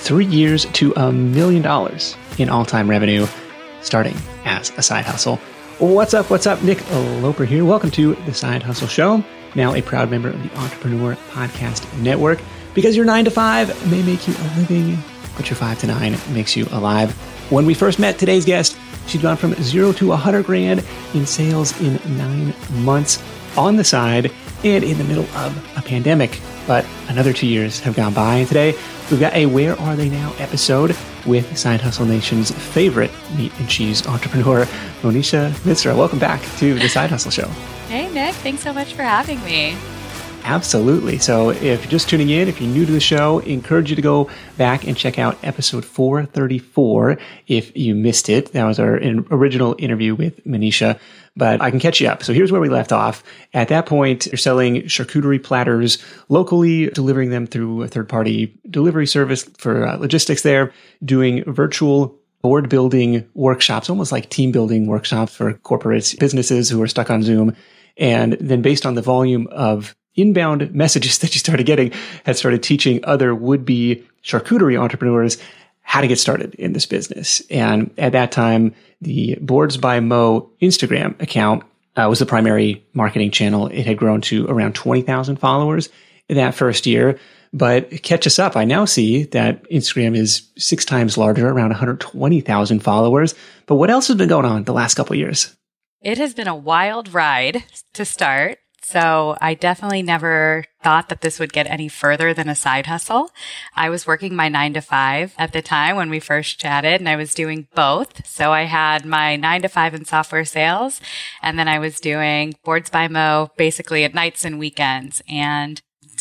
three years to a million dollars in all time revenue, starting as a side hustle. What's up? What's up? Nick Loper here. Welcome to the Side Hustle Show, now a proud member of the Entrepreneur Podcast Network. Because your nine to five may make you a living, but your five to nine makes you alive. When we first met today's guest, she'd gone from zero to a hundred grand in sales in nine months on the side and in the middle of a pandemic. But another two years have gone by, and today we've got a Where Are They Now episode with Side Hustle Nation's favorite meat and cheese entrepreneur, Monisha Misra. Welcome back to the Side Hustle Show. Hey, Nick. Thanks so much for having me. Absolutely. So, if you're just tuning in, if you're new to the show, encourage you to go back and check out episode 434 if you missed it. That was our original interview with Monisha, but I can catch you up. So, here's where we left off. At that point, you're selling charcuterie platters locally, delivering them through a third party delivery service for uh, logistics there, doing virtual board building workshops, almost like team building workshops for corporate businesses who are stuck on Zoom. And then based on the volume of inbound messages that you started getting had started teaching other would be charcuterie entrepreneurs how to get started in this business. And at that time, the Boards by Mo Instagram account uh, was the primary marketing channel. It had grown to around 20,000 followers in that first year. But catch us up. I now see that Instagram is six times larger, around 120,000 followers. But what else has been going on the last couple years? It has been a wild ride to start. So I definitely never thought that this would get any further than a side hustle. I was working my nine to five at the time when we first chatted and I was doing both. So I had my nine to five in software sales and then I was doing boards by Mo basically at nights and weekends. And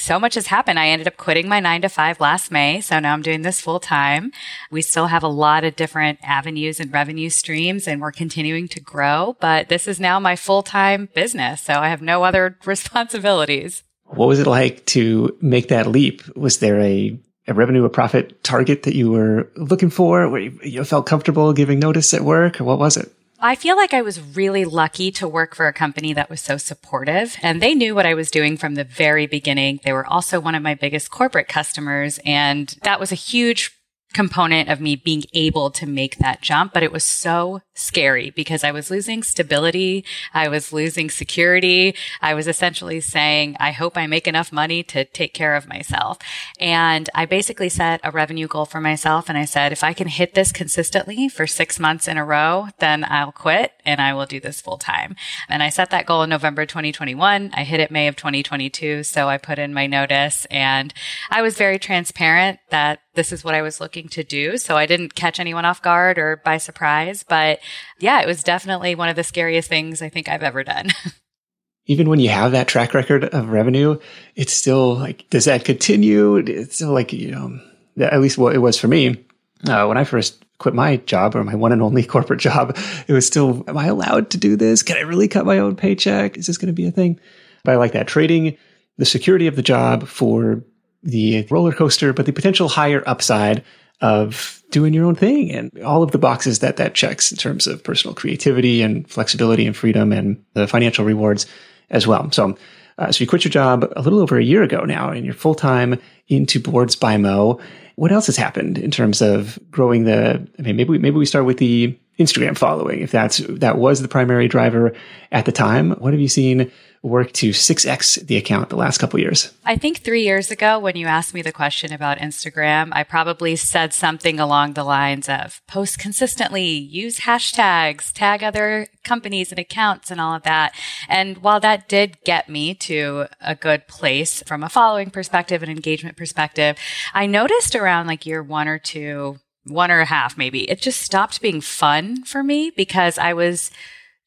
so much has happened. I ended up quitting my nine to five last May. So now I'm doing this full time. We still have a lot of different avenues and revenue streams and we're continuing to grow, but this is now my full time business. So I have no other responsibilities. What was it like to make that leap? Was there a, a revenue or profit target that you were looking for where you, you felt comfortable giving notice at work or what was it? I feel like I was really lucky to work for a company that was so supportive and they knew what I was doing from the very beginning. They were also one of my biggest corporate customers and that was a huge component of me being able to make that jump, but it was so scary because I was losing stability. I was losing security. I was essentially saying, I hope I make enough money to take care of myself. And I basically set a revenue goal for myself. And I said, if I can hit this consistently for six months in a row, then I'll quit and I will do this full time. And I set that goal in November 2021. I hit it May of 2022. So I put in my notice and I was very transparent that this is what I was looking to do. So I didn't catch anyone off guard or by surprise. But yeah, it was definitely one of the scariest things I think I've ever done. Even when you have that track record of revenue, it's still like, does that continue? It's still like, you know, at least what it was for me. Uh, when I first quit my job or my one and only corporate job, it was still, am I allowed to do this? Can I really cut my own paycheck? Is this going to be a thing? But I like that trading the security of the job for the roller coaster, but the potential higher upside of doing your own thing and all of the boxes that that checks in terms of personal creativity and flexibility and freedom and the financial rewards as well. So, uh, so you quit your job a little over a year ago now and you're full time into boards by Mo. What else has happened in terms of growing the, I mean, maybe, we, maybe we start with the Instagram following. If that's, that was the primary driver at the time, what have you seen work to 6x the account the last couple years? I think three years ago, when you asked me the question about Instagram, I probably said something along the lines of post consistently, use hashtags, tag other companies and accounts and all of that. And while that did get me to a good place from a following perspective and engagement perspective, I noticed around like year one or two, one or a half maybe, it just stopped being fun for me because I was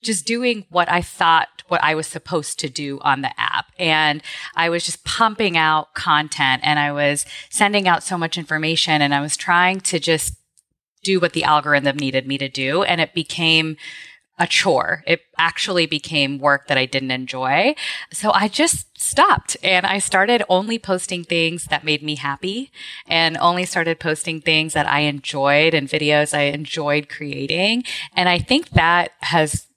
just doing what I thought what I was supposed to do on the app. And I was just pumping out content and I was sending out so much information and I was trying to just do what the algorithm needed me to do. And it became a chore. It actually became work that I didn't enjoy. So I just stopped and I started only posting things that made me happy and only started posting things that I enjoyed and videos I enjoyed creating. And I think that has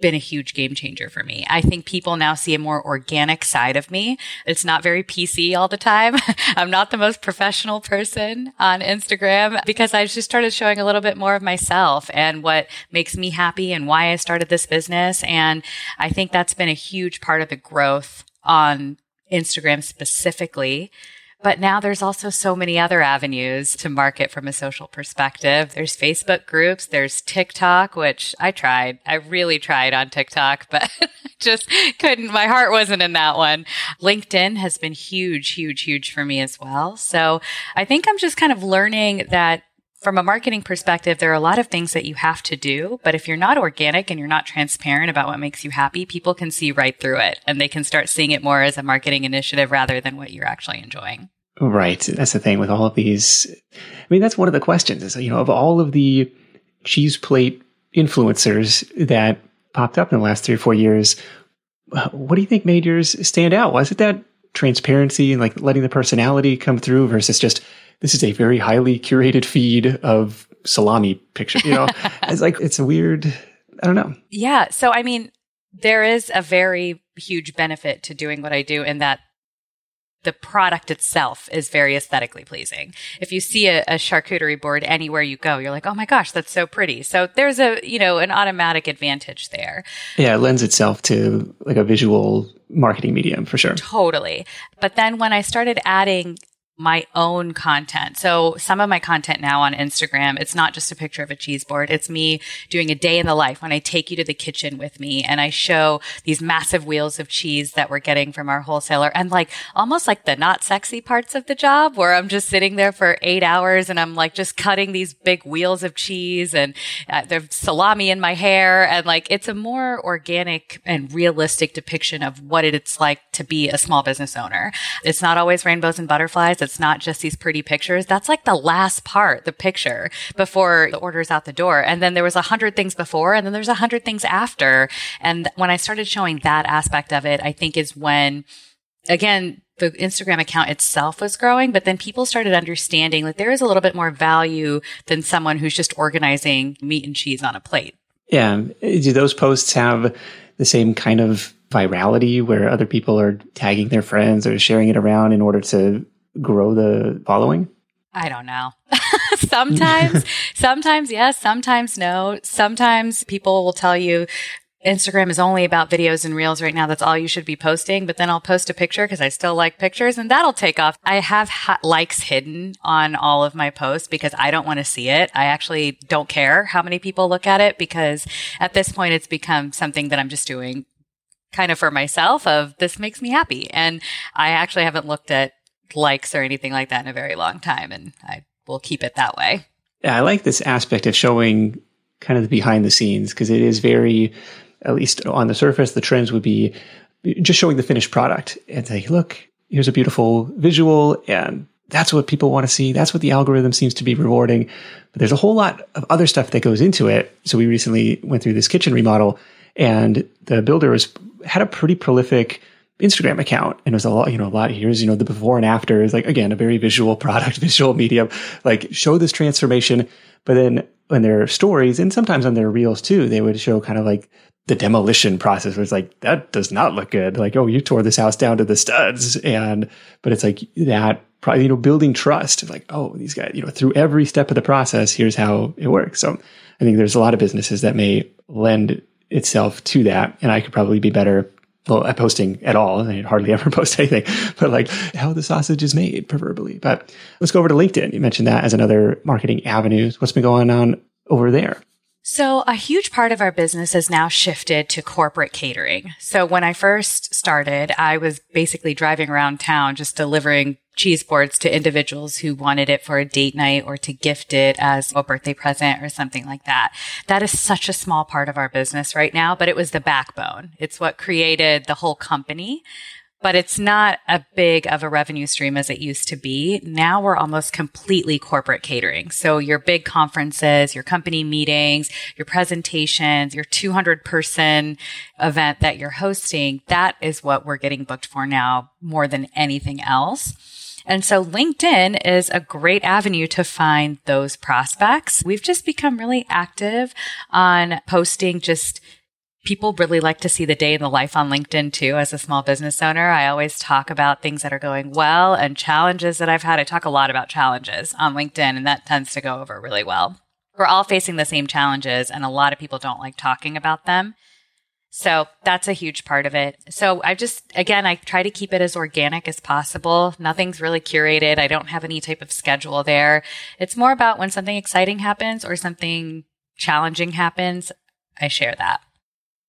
been a huge game changer for me. I think people now see a more organic side of me. It's not very PC all the time. I'm not the most professional person on Instagram because I just started showing a little bit more of myself and what makes me happy and why I started this business. And I think that's been a huge part of the growth on Instagram specifically but now there's also so many other avenues to market from a social perspective. There's Facebook groups, there's TikTok, which I tried. I really tried on TikTok, but just couldn't. My heart wasn't in that one. LinkedIn has been huge, huge, huge for me as well. So I think I'm just kind of learning that from a marketing perspective, there are a lot of things that you have to do, but if you're not organic and you're not transparent about what makes you happy, people can see right through it and they can start seeing it more as a marketing initiative rather than what you're actually enjoying. Right. That's the thing with all of these. I mean, that's one of the questions is, you know, of all of the cheese plate influencers that popped up in the last three or four years, what do you think made yours stand out? Was it that transparency and like letting the personality come through versus just this is a very highly curated feed of salami pictures. You know, it's like it's a weird. I don't know. Yeah. So I mean, there is a very huge benefit to doing what I do in that the product itself is very aesthetically pleasing. If you see a, a, charcuterie board anywhere you go, you're like, oh my gosh, that's so pretty. So there's a, you know, an automatic advantage there. Yeah, it lends itself to like a visual marketing medium for sure. Totally. But then when I started adding my own content. So some of my content now on Instagram, it's not just a picture of a cheese board. It's me doing a day in the life when I take you to the kitchen with me and I show these massive wheels of cheese that we're getting from our wholesaler and like almost like the not sexy parts of the job where I'm just sitting there for eight hours and I'm like just cutting these big wheels of cheese and uh, there's salami in my hair. And like it's a more organic and realistic depiction of what it's like to be a small business owner. It's not always rainbows and butterflies. It's it's not just these pretty pictures. That's like the last part, the picture before the order's out the door. And then there was a hundred things before and then there's a hundred things after. And when I started showing that aspect of it, I think is when again, the Instagram account itself was growing, but then people started understanding that there is a little bit more value than someone who's just organizing meat and cheese on a plate. Yeah. Do those posts have the same kind of virality where other people are tagging their friends or sharing it around in order to grow the following? I don't know. sometimes, sometimes yes, sometimes no. Sometimes people will tell you Instagram is only about videos and reels right now. That's all you should be posting. But then I'll post a picture because I still like pictures and that'll take off. I have ha- likes hidden on all of my posts because I don't want to see it. I actually don't care how many people look at it because at this point it's become something that I'm just doing kind of for myself of this makes me happy. And I actually haven't looked at likes or anything like that in a very long time. And I will keep it that way. Yeah, I like this aspect of showing kind of the behind the scenes because it is very, at least on the surface, the trends would be just showing the finished product and say, look, here's a beautiful visual and that's what people want to see. That's what the algorithm seems to be rewarding. But there's a whole lot of other stuff that goes into it. So we recently went through this kitchen remodel and the builder was, had a pretty prolific Instagram account. And it was a lot, you know, a lot here's, you know, the before and after is like, again, a very visual product, visual medium, like show this transformation. But then when their stories and sometimes on their reels too, they would show kind of like the demolition process where it's like, that does not look good. Like, oh, you tore this house down to the studs. And, but it's like that, you know, building trust like, oh, these guys, you know, through every step of the process, here's how it works. So I think there's a lot of businesses that may lend itself to that. And I could probably be better well, at posting at all. I hardly ever post anything, but like how the sausage is made, proverbially. But let's go over to LinkedIn. You mentioned that as another marketing avenue. What's been going on over there? So a huge part of our business has now shifted to corporate catering. So when I first started, I was basically driving around town just delivering cheese boards to individuals who wanted it for a date night or to gift it as a birthday present or something like that. That is such a small part of our business right now, but it was the backbone. It's what created the whole company but it's not a big of a revenue stream as it used to be. Now we're almost completely corporate catering. So your big conferences, your company meetings, your presentations, your 200 person event that you're hosting, that is what we're getting booked for now more than anything else. And so LinkedIn is a great avenue to find those prospects. We've just become really active on posting just people really like to see the day in the life on LinkedIn too. As a small business owner, I always talk about things that are going well and challenges that I've had. I talk a lot about challenges on LinkedIn, and that tends to go over really well. We're all facing the same challenges, and a lot of people don't like talking about them. So that's a huge part of it. So I just, again, I try to keep it as organic as possible. Nothing's really curated. I don't have any type of schedule there. It's more about when something exciting happens or something challenging happens, I share that.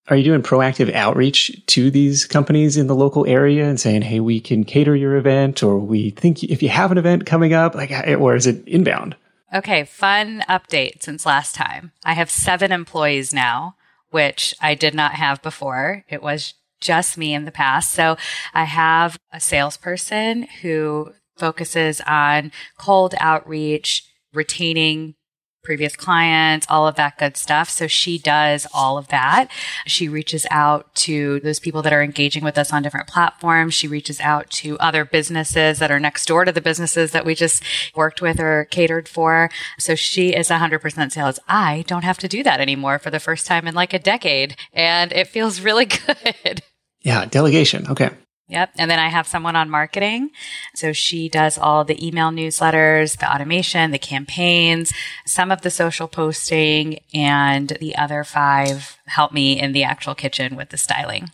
Are you doing proactive outreach to these companies in the local area and saying, "Hey, we can cater your event," or "We think if you have an event coming up," like, or is it inbound? Okay, fun update since last time. I have seven employees now, which I did not have before. It was just me in the past. So I have a salesperson who focuses on cold outreach, retaining previous clients, all of that good stuff. So she does all of that. She reaches out to those people that are engaging with us on different platforms. She reaches out to other businesses that are next door to the businesses that we just worked with or catered for. So she is 100% sales. I don't have to do that anymore for the first time in like a decade. And it feels really good. Yeah, delegation. Okay. Yep. And then I have someone on marketing. So she does all the email newsletters, the automation, the campaigns, some of the social posting, and the other five help me in the actual kitchen with the styling.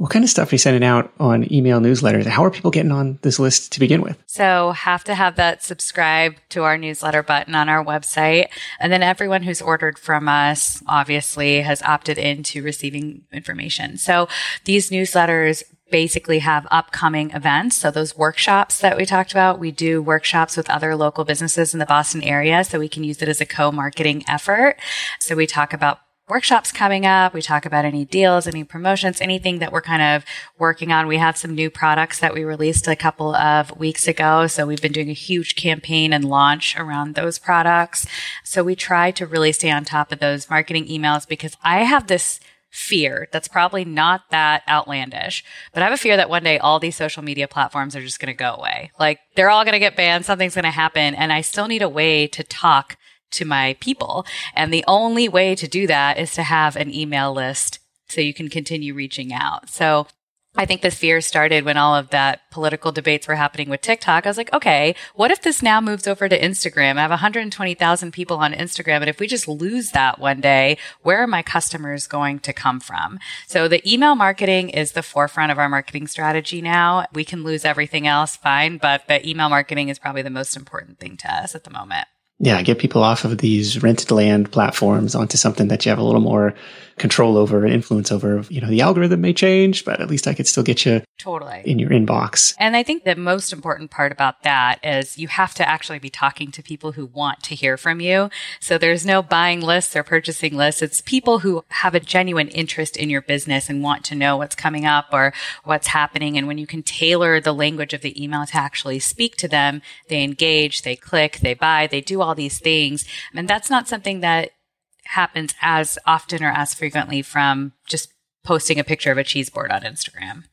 What kind of stuff are you sending out on email newsletters? How are people getting on this list to begin with? So have to have that subscribe to our newsletter button on our website. And then everyone who's ordered from us obviously has opted into receiving information. So these newsletters basically have upcoming events. So those workshops that we talked about, we do workshops with other local businesses in the Boston area. So we can use it as a co-marketing effort. So we talk about workshops coming up. We talk about any deals, any promotions, anything that we're kind of working on. We have some new products that we released a couple of weeks ago. So we've been doing a huge campaign and launch around those products. So we try to really stay on top of those marketing emails because I have this fear that's probably not that outlandish, but I have a fear that one day all these social media platforms are just going to go away. Like they're all going to get banned. Something's going to happen. And I still need a way to talk to my people. And the only way to do that is to have an email list so you can continue reaching out. So I think the fear started when all of that political debates were happening with TikTok. I was like, okay, what if this now moves over to Instagram? I have 120,000 people on Instagram. And if we just lose that one day, where are my customers going to come from? So the email marketing is the forefront of our marketing strategy now. We can lose everything else, fine, but the email marketing is probably the most important thing to us at the moment yeah, get people off of these rented land platforms onto something that you have a little more control over and influence over. You know, the algorithm may change, but at least I could still get you totally in your inbox. And I think the most important part about that is you have to actually be talking to people who want to hear from you. So there's no buying lists or purchasing lists. It's people who have a genuine interest in your business and want to know what's coming up or what's happening. And when you can tailor the language of the email to actually speak to them, they engage, they click, they buy, they do all these things. And that's not something that happens as often or as frequently from just posting a picture of a cheese board on Instagram.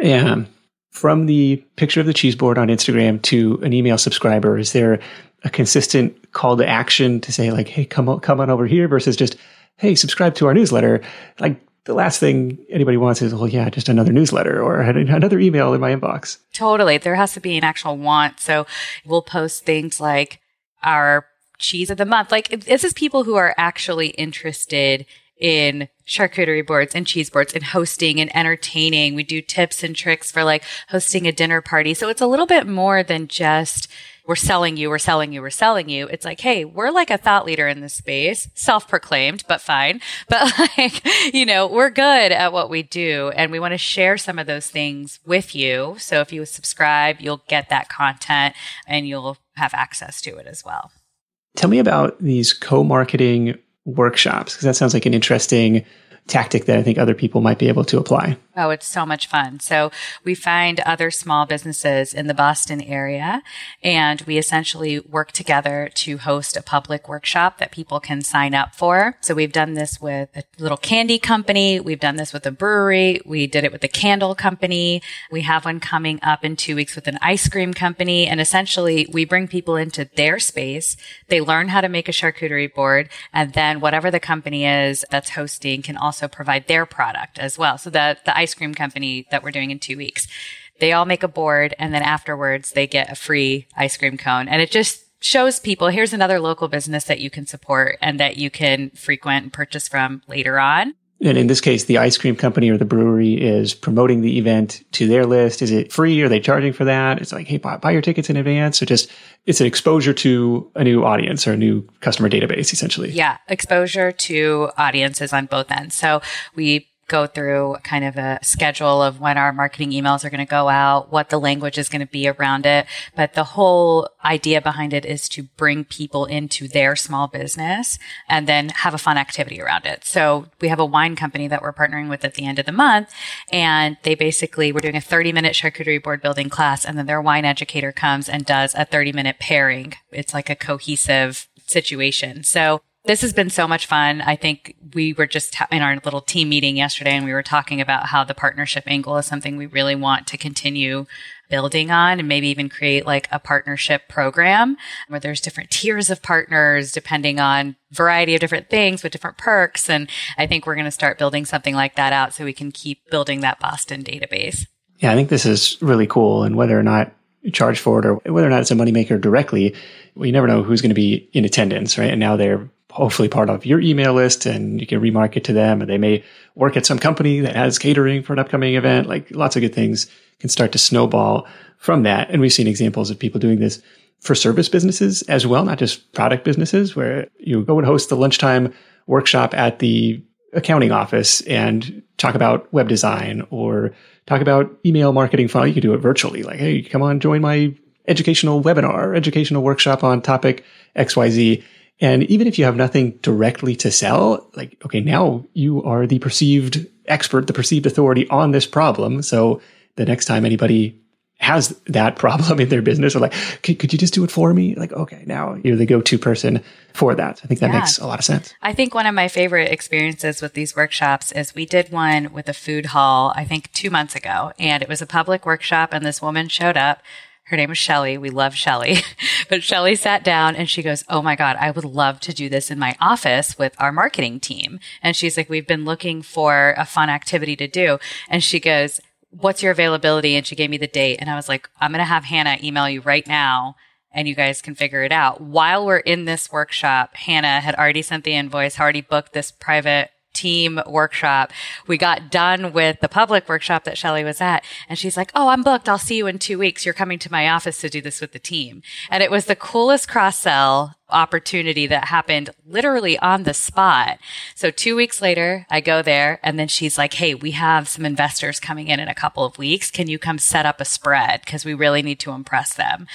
Yeah. From the picture of the cheese board on Instagram to an email subscriber, is there a consistent call to action to say like, "Hey, come on, come on over here," versus just, "Hey, subscribe to our newsletter"? Like the last thing anybody wants is, "Well, yeah, just another newsletter or another email in my inbox." Totally, there has to be an actual want. So we'll post things like our cheese of the month. Like this is people who are actually interested in charcuterie boards and cheese boards and hosting and entertaining. We do tips and tricks for like hosting a dinner party. So it's a little bit more than just we're selling you, we're selling you, we're selling you. It's like, hey, we're like a thought leader in this space, self-proclaimed, but fine. But like, you know, we're good at what we do and we want to share some of those things with you. So if you subscribe, you'll get that content and you'll have access to it as well. Tell me about these co-marketing workshops because that sounds like an interesting tactic that I think other people might be able to apply. Oh, it's so much fun. So we find other small businesses in the Boston area and we essentially work together to host a public workshop that people can sign up for. So we've done this with a little candy company. We've done this with a brewery. We did it with a candle company. We have one coming up in two weeks with an ice cream company. And essentially we bring people into their space. They learn how to make a charcuterie board and then whatever the company is that's hosting can also provide their product as well. So the, the ice cream company that we're doing in two weeks. They all make a board and then afterwards they get a free ice cream cone. And it just shows people here's another local business that you can support and that you can frequent and purchase from later on. And in this case, the ice cream company or the brewery is promoting the event to their list. Is it free? Are they charging for that? It's like, hey, buy, buy your tickets in advance. So just it's an exposure to a new audience or a new customer database, essentially. Yeah, exposure to audiences on both ends. So we go through kind of a schedule of when our marketing emails are going to go out, what the language is going to be around it. But the whole idea behind it is to bring people into their small business and then have a fun activity around it. So we have a wine company that we're partnering with at the end of the month. And they basically, we're doing a 30 minute charcuterie board building class. And then their wine educator comes and does a 30 minute pairing. It's like a cohesive situation. So this has been so much fun. I think we were just in our little team meeting yesterday and we were talking about how the partnership angle is something we really want to continue building on and maybe even create like a partnership program where there's different tiers of partners depending on variety of different things with different perks. And I think we're going to start building something like that out so we can keep building that Boston database. Yeah, I think this is really cool. And whether or not charge for it or whether or not it's a moneymaker directly, we never know who's going to be in attendance, right? And now they're hopefully part of your email list and you can remarket to them and they may work at some company that has catering for an upcoming event. Like lots of good things can start to snowball from that. And we've seen examples of people doing this for service businesses as well, not just product businesses where you go and host the lunchtime workshop at the accounting office and talk about web design or talk about email marketing funnel. You can do it virtually. Like, Hey, come on, join my educational webinar, educational workshop on topic XYZ and even if you have nothing directly to sell, like, okay, now you are the perceived expert, the perceived authority on this problem. So the next time anybody has that problem in their business or like, could you just do it for me? Like, okay, now you're the go-to person for that. I think that yeah. makes a lot of sense. I think one of my favorite experiences with these workshops is we did one with a food hall, I think two months ago, and it was a public workshop and this woman showed up her name is Shelly. We love Shelly. but Shelly sat down and she goes, Oh my God, I would love to do this in my office with our marketing team. And she's like, We've been looking for a fun activity to do. And she goes, What's your availability? And she gave me the date. And I was like, I'm going to have Hannah email you right now and you guys can figure it out. While we're in this workshop, Hannah had already sent the invoice, already booked this private team workshop. We got done with the public workshop that Shelly was at and she's like, Oh, I'm booked. I'll see you in two weeks. You're coming to my office to do this with the team. And it was the coolest cross sell opportunity that happened literally on the spot. So two weeks later, I go there and then she's like, Hey, we have some investors coming in in a couple of weeks. Can you come set up a spread? Cause we really need to impress them.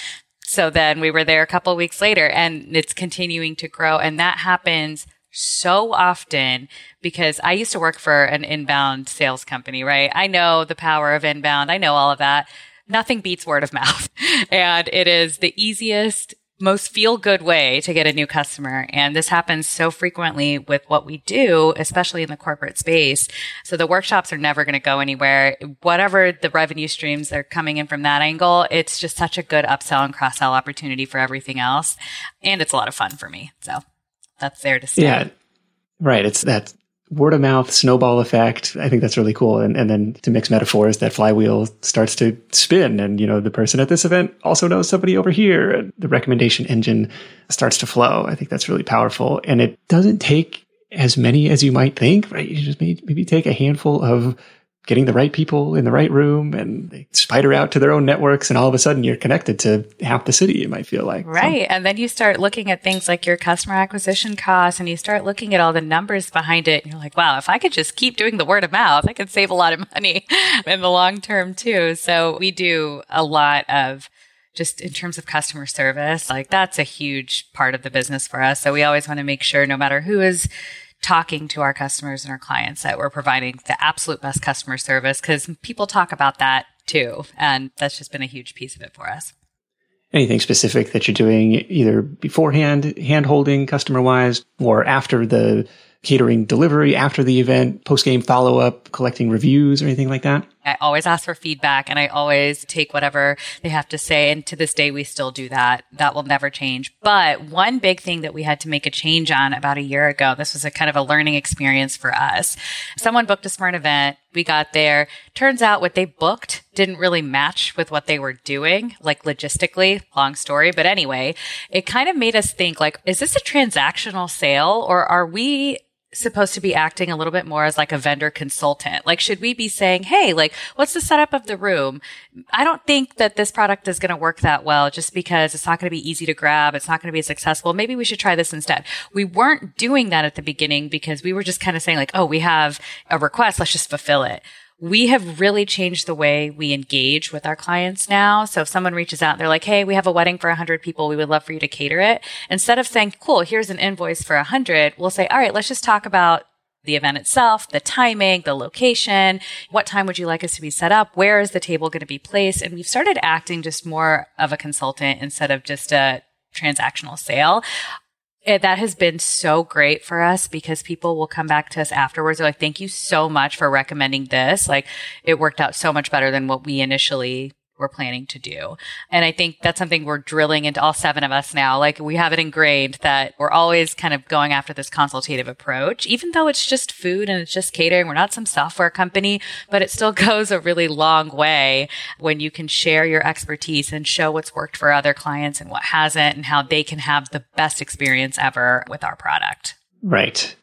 So then we were there a couple weeks later and it's continuing to grow. And that happens so often because I used to work for an inbound sales company, right? I know the power of inbound. I know all of that. Nothing beats word of mouth. and it is the easiest, most feel good way to get a new customer. And this happens so frequently with what we do, especially in the corporate space. So the workshops are never going to go anywhere. Whatever the revenue streams are coming in from that angle, it's just such a good upsell and cross sell opportunity for everything else. And it's a lot of fun for me. So that's there to stay. Yeah, right. It's that word of mouth snowball effect. I think that's really cool. And, and then to mix metaphors, that flywheel starts to spin. And, you know, the person at this event also knows somebody over here. And the recommendation engine starts to flow. I think that's really powerful. And it doesn't take as many as you might think, right? You just maybe take a handful of getting the right people in the right room and they spider out to their own networks and all of a sudden you're connected to half the city it might feel like. Right. So. and then you start looking at things like your customer acquisition costs and you start looking at all the numbers behind it and you're like wow if i could just keep doing the word of mouth i could save a lot of money in the long term too. So we do a lot of just in terms of customer service like that's a huge part of the business for us. So we always want to make sure no matter who is talking to our customers and our clients that we're providing the absolute best customer service because people talk about that too. And that's just been a huge piece of it for us. Anything specific that you're doing either beforehand, hand holding customer wise, or after the catering delivery, after the event, post game follow up, collecting reviews or anything like that? I always ask for feedback and I always take whatever they have to say. And to this day, we still do that. That will never change. But one big thing that we had to make a change on about a year ago, this was a kind of a learning experience for us. Someone booked a smart event. We got there. Turns out what they booked didn't really match with what they were doing, like logistically, long story. But anyway, it kind of made us think like, is this a transactional sale or are we supposed to be acting a little bit more as like a vendor consultant? Like, should we be saying, Hey, like, what's the setup of the room? I don't think that this product is going to work that well just because it's not going to be easy to grab. It's not going to be successful. Maybe we should try this instead. We weren't doing that at the beginning because we were just kind of saying like, Oh, we have a request. Let's just fulfill it we have really changed the way we engage with our clients now. So if someone reaches out and they're like, Hey, we have a wedding for 100 people. We would love for you to cater it. Instead of saying, cool, here's an invoice for 100, we'll say, all right, let's just talk about the event itself, the timing, the location, what time would you like us to be set up? Where is the table going to be placed? And we've started acting just more of a consultant instead of just a transactional sale it, that has been so great for us because people will come back to us afterwards. They're like, thank you so much for recommending this. Like it worked out so much better than what we initially we're planning to do. And I think that's something we're drilling into all seven of us now. Like we have it ingrained that we're always kind of going after this consultative approach, even though it's just food and it's just catering. We're not some software company, but it still goes a really long way when you can share your expertise and show what's worked for other clients and what hasn't and how they can have the best experience ever with our product. Right.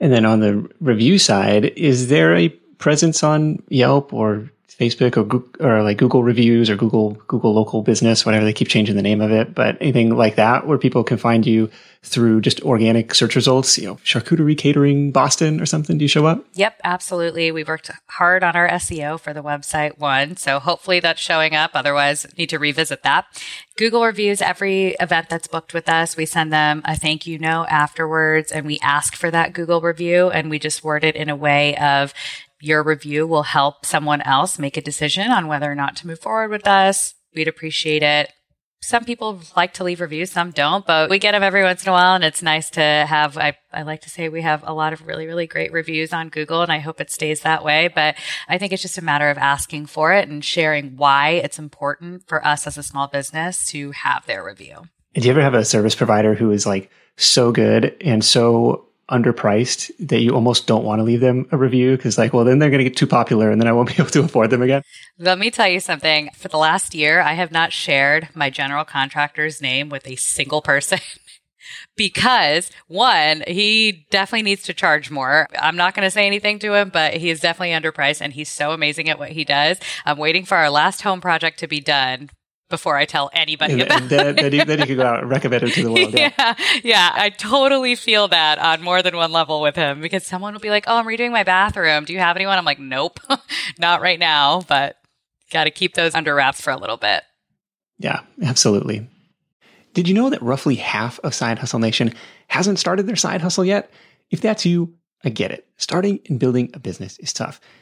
And then on the review side, is there a presence on Yelp or Facebook or, or like Google reviews or Google Google local business, whatever they keep changing the name of it. But anything like that where people can find you through just organic search results, you know, charcuterie catering Boston or something. Do you show up? Yep, absolutely. We worked hard on our SEO for the website one. So hopefully that's showing up. Otherwise need to revisit that. Google reviews every event that's booked with us. We send them a thank you note afterwards and we ask for that Google review and we just word it in a way of your review will help someone else make a decision on whether or not to move forward with us. We'd appreciate it. Some people like to leave reviews, some don't, but we get them every once in a while. And it's nice to have, I, I like to say we have a lot of really, really great reviews on Google and I hope it stays that way. But I think it's just a matter of asking for it and sharing why it's important for us as a small business to have their review. Do you ever have a service provider who is like so good and so underpriced that you almost don't want to leave them a review because like well then they're going to get too popular and then i won't be able to afford them again let me tell you something for the last year i have not shared my general contractor's name with a single person because one, he definitely needs to charge more. I'm not going to say anything to him, but he is definitely underpriced and he's so amazing at what he does. I'm waiting for our last home project to be done before I tell anybody and, about and then, it. Then you, then you can go out and recommend it to the world. Yeah. yeah. yeah, I totally feel that on more than one level with him because someone will be like, "Oh, I'm redoing my bathroom. Do you have anyone?" I'm like, "Nope, not right now." But got to keep those under wraps for a little bit. Yeah, absolutely. Did you know that roughly half of Side Hustle Nation hasn't started their side hustle yet? If that's you, I get it. Starting and building a business is tough.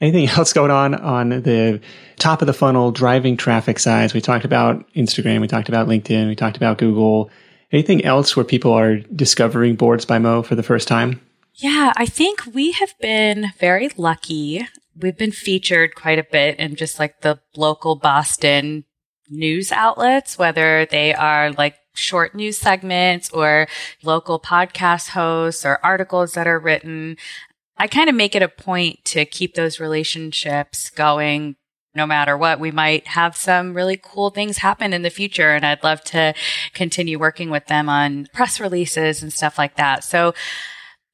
Anything else going on on the top of the funnel driving traffic sides? We talked about Instagram, we talked about LinkedIn, we talked about Google. Anything else where people are discovering Boards by Mo for the first time? Yeah, I think we have been very lucky we've been featured quite a bit in just like the local Boston news outlets, whether they are like short news segments or local podcast hosts or articles that are written. I kind of make it a point to keep those relationships going no matter what. We might have some really cool things happen in the future and I'd love to continue working with them on press releases and stuff like that. So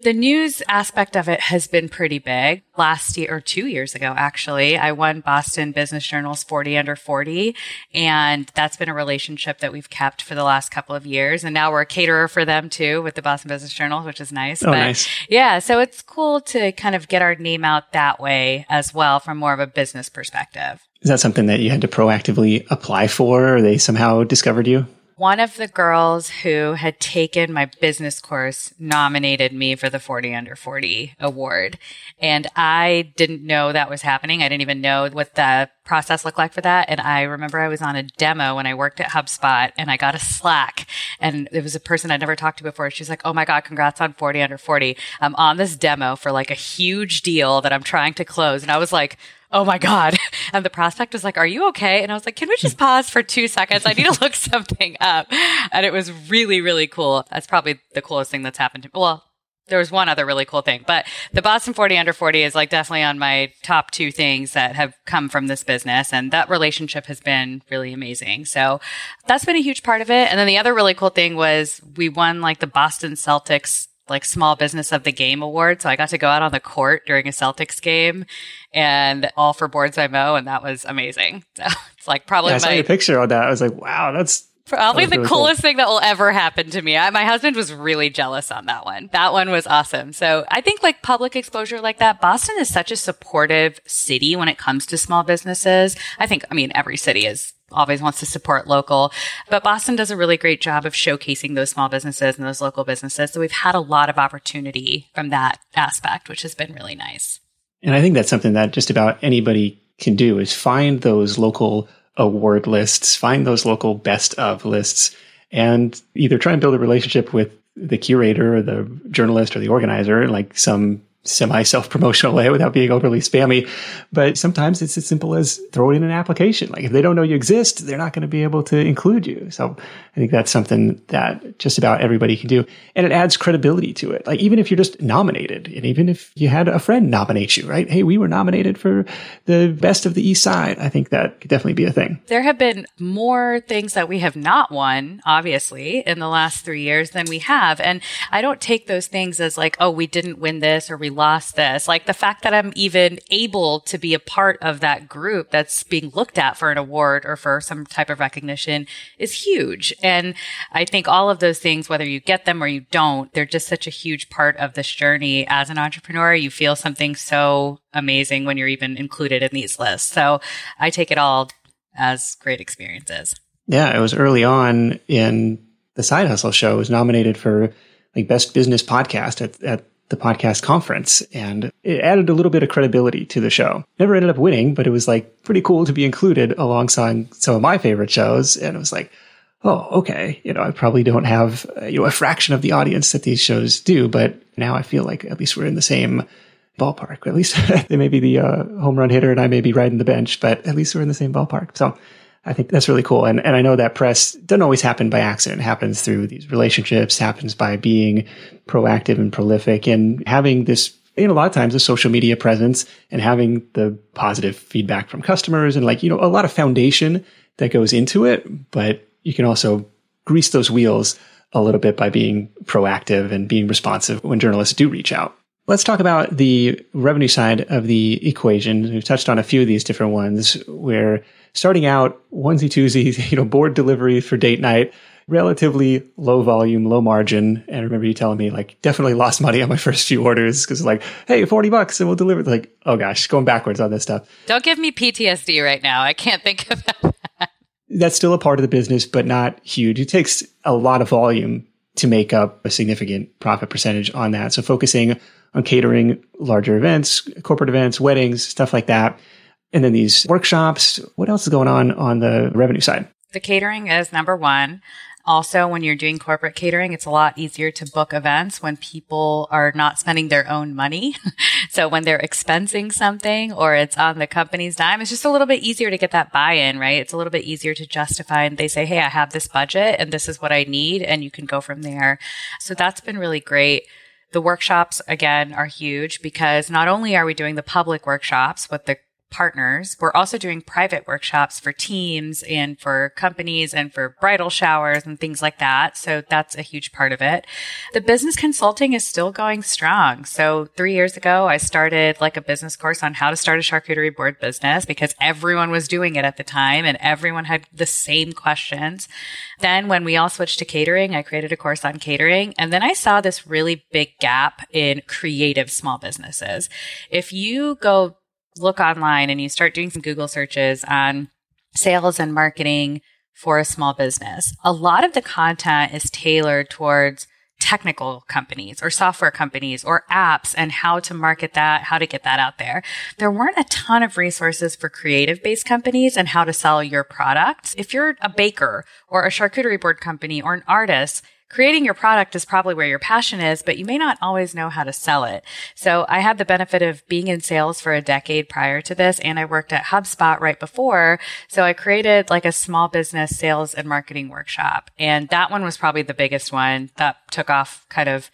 the news aspect of it has been pretty big. Last year or two years ago, actually, I won Boston Business Journal's 40 under 40. And that's been a relationship that we've kept for the last couple of years. And now we're a caterer for them too with the Boston Business Journal, which is nice. Oh, but nice. Yeah. So it's cool to kind of get our name out that way as well from more of a business perspective. Is that something that you had to proactively apply for or they somehow discovered you? One of the girls who had taken my business course nominated me for the 40 under 40 award. And I didn't know that was happening. I didn't even know what the process looked like for that. And I remember I was on a demo when I worked at HubSpot and I got a Slack and it was a person I'd never talked to before. She's like, Oh my God, congrats on 40 under 40. I'm on this demo for like a huge deal that I'm trying to close. And I was like, oh my God. And the prospect was like, are you okay? And I was like, can we just pause for two seconds? I need to look something up. And it was really, really cool. That's probably the coolest thing that's happened to me. Well, there was one other really cool thing, but the Boston 40 under 40 is like definitely on my top two things that have come from this business. And that relationship has been really amazing. So that's been a huge part of it. And then the other really cool thing was we won like the Boston Celtics like small business of the game award. So I got to go out on the court during a Celtics game and all for boards by Mo. And that was amazing. So it's like probably yeah, I saw my your picture on that. I was like, wow, that's probably the really coolest cool. thing that will ever happen to me. I, my husband was really jealous on that one. That one was awesome. So I think like public exposure like that, Boston is such a supportive city when it comes to small businesses. I think, I mean, every city is always wants to support local. But Boston does a really great job of showcasing those small businesses and those local businesses. So we've had a lot of opportunity from that aspect, which has been really nice. And I think that's something that just about anybody can do is find those local award lists, find those local best of lists, and either try and build a relationship with the curator or the journalist or the organizer, like some semi self promotional way without being overly spammy. But sometimes it's as simple as throw it in an application. Like if they don't know you exist, they're not going to be able to include you. So I think that's something that just about everybody can do. And it adds credibility to it. Like even if you're just nominated and even if you had a friend nominate you, right? Hey, we were nominated for the best of the East Side. I think that could definitely be a thing. There have been more things that we have not won, obviously, in the last three years than we have. And I don't take those things as like, oh, we didn't win this or we lost this. Like the fact that I'm even able to be a part of that group that's being looked at for an award or for some type of recognition is huge. And I think all of those things, whether you get them or you don't, they're just such a huge part of this journey as an entrepreneur. You feel something so amazing when you're even included in these lists. So I take it all as great experiences. Yeah, it was early on in the Side Hustle show. It was nominated for like best business podcast at, at the podcast conference and it added a little bit of credibility to the show. Never ended up winning, but it was like pretty cool to be included alongside some of my favorite shows. And it was like, oh, okay, you know, I probably don't have, uh, you know, a fraction of the audience that these shows do, but now I feel like at least we're in the same ballpark. At least they may be the uh, home run hitter and I may be riding the bench, but at least we're in the same ballpark. So I think that's really cool. And, and I know that press doesn't always happen by accident. It happens through these relationships, happens by being proactive and prolific and having this, you know, a lot of times a social media presence and having the positive feedback from customers and like, you know, a lot of foundation that goes into it. But you can also grease those wheels a little bit by being proactive and being responsive when journalists do reach out. Let's talk about the revenue side of the equation. We've touched on a few of these different ones where starting out onesie twosie, you know, board delivery for date night, relatively low volume, low margin. And I remember you telling me like definitely lost money on my first few orders because like, hey, 40 bucks and we'll deliver. Like, oh gosh, going backwards on this stuff. Don't give me PTSD right now. I can't think about that. That's still a part of the business, but not huge. It takes a lot of volume to make up a significant profit percentage on that. So focusing on catering larger events, corporate events, weddings, stuff like that and then these workshops. What else is going on on the revenue side? The catering is number one. Also, when you're doing corporate catering, it's a lot easier to book events when people are not spending their own money. so when they're expensing something or it's on the company's dime, it's just a little bit easier to get that buy-in, right? It's a little bit easier to justify and they say, Hey, I have this budget and this is what I need. And you can go from there. So that's been really great. The workshops again are huge because not only are we doing the public workshops with the partners. We're also doing private workshops for teams and for companies and for bridal showers and things like that. So that's a huge part of it. The business consulting is still going strong. So three years ago, I started like a business course on how to start a charcuterie board business because everyone was doing it at the time and everyone had the same questions. Then when we all switched to catering, I created a course on catering. And then I saw this really big gap in creative small businesses. If you go look online and you start doing some Google searches on sales and marketing for a small business, a lot of the content is tailored towards technical companies or software companies or apps and how to market that, how to get that out there. There weren't a ton of resources for creative based companies and how to sell your products. If you're a baker or a charcuterie board company or an artist, creating your product is probably where your passion is, but you may not always know how to sell it. So I had the benefit of being in sales for a decade prior to this, and I worked at HubSpot right before. So I created like a small business sales and marketing workshop. And that one was probably the biggest one that took off kind of